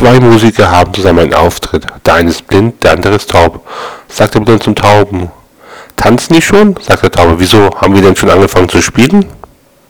Zwei Musiker haben zusammen einen Auftritt. Der eine ist blind, der andere ist taub. Sagt der Blinde zum Tauben. Tanzen die schon? Sagt der Taube. Wieso haben wir denn schon angefangen zu spielen?